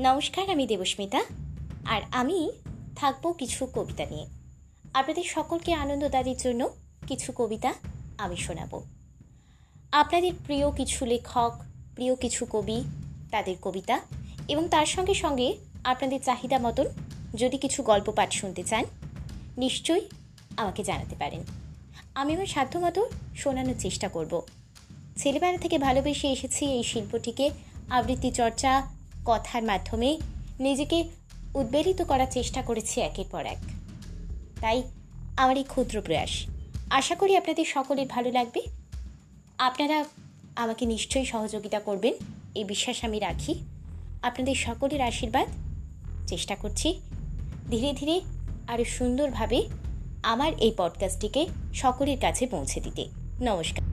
নমস্কার, আমি দেবস্মিতা। আর আমি থাকব কিছু কবিতা নিয়ে। আপনাদের সকলকে আনন্দদানের জন্য কিছু কবিতা আমি শোনাব। আপনাদের প্রিয় কিছু লেখক, প্রিয় কিছু কবি, তাদের কবিতা এবং তার সঙ্গে সঙ্গে আপনাদের চাহিদা মতন যদি কিছু গল্প পাঠ শুনতে চান, নিশ্চয়ই আমাকে জানাতে পারেন। আমি আমার সাধ্যমতো শোনানোর চেষ্টা করব। ছেলেবেলা থেকে ভালোবেসে এসেছি এই শিল্পটিকে, আবৃত্তি চর্চা কথার মাধ্যমে নিজেকে উদ্বেলিত করার চেষ্টা করেছি একের পর এক। তাই আমার এই ক্ষুদ্র প্রয়াস। আশা করি আপনাদের সকলের ভালো লাগবে। আপনারা আমাকে নিশ্চয়ই সহযোগিতা করবেন। এই বিশ্বাস আমি রাখি। আপনাদের সকলের আশীর্বাদ চেষ্টা করছি। ধীরে ধীরে আরও সুন্দরভাবে আমার এই পডকাস্টটিকে সকলের কাছে পৌঁছে দিতে। নমস্কার।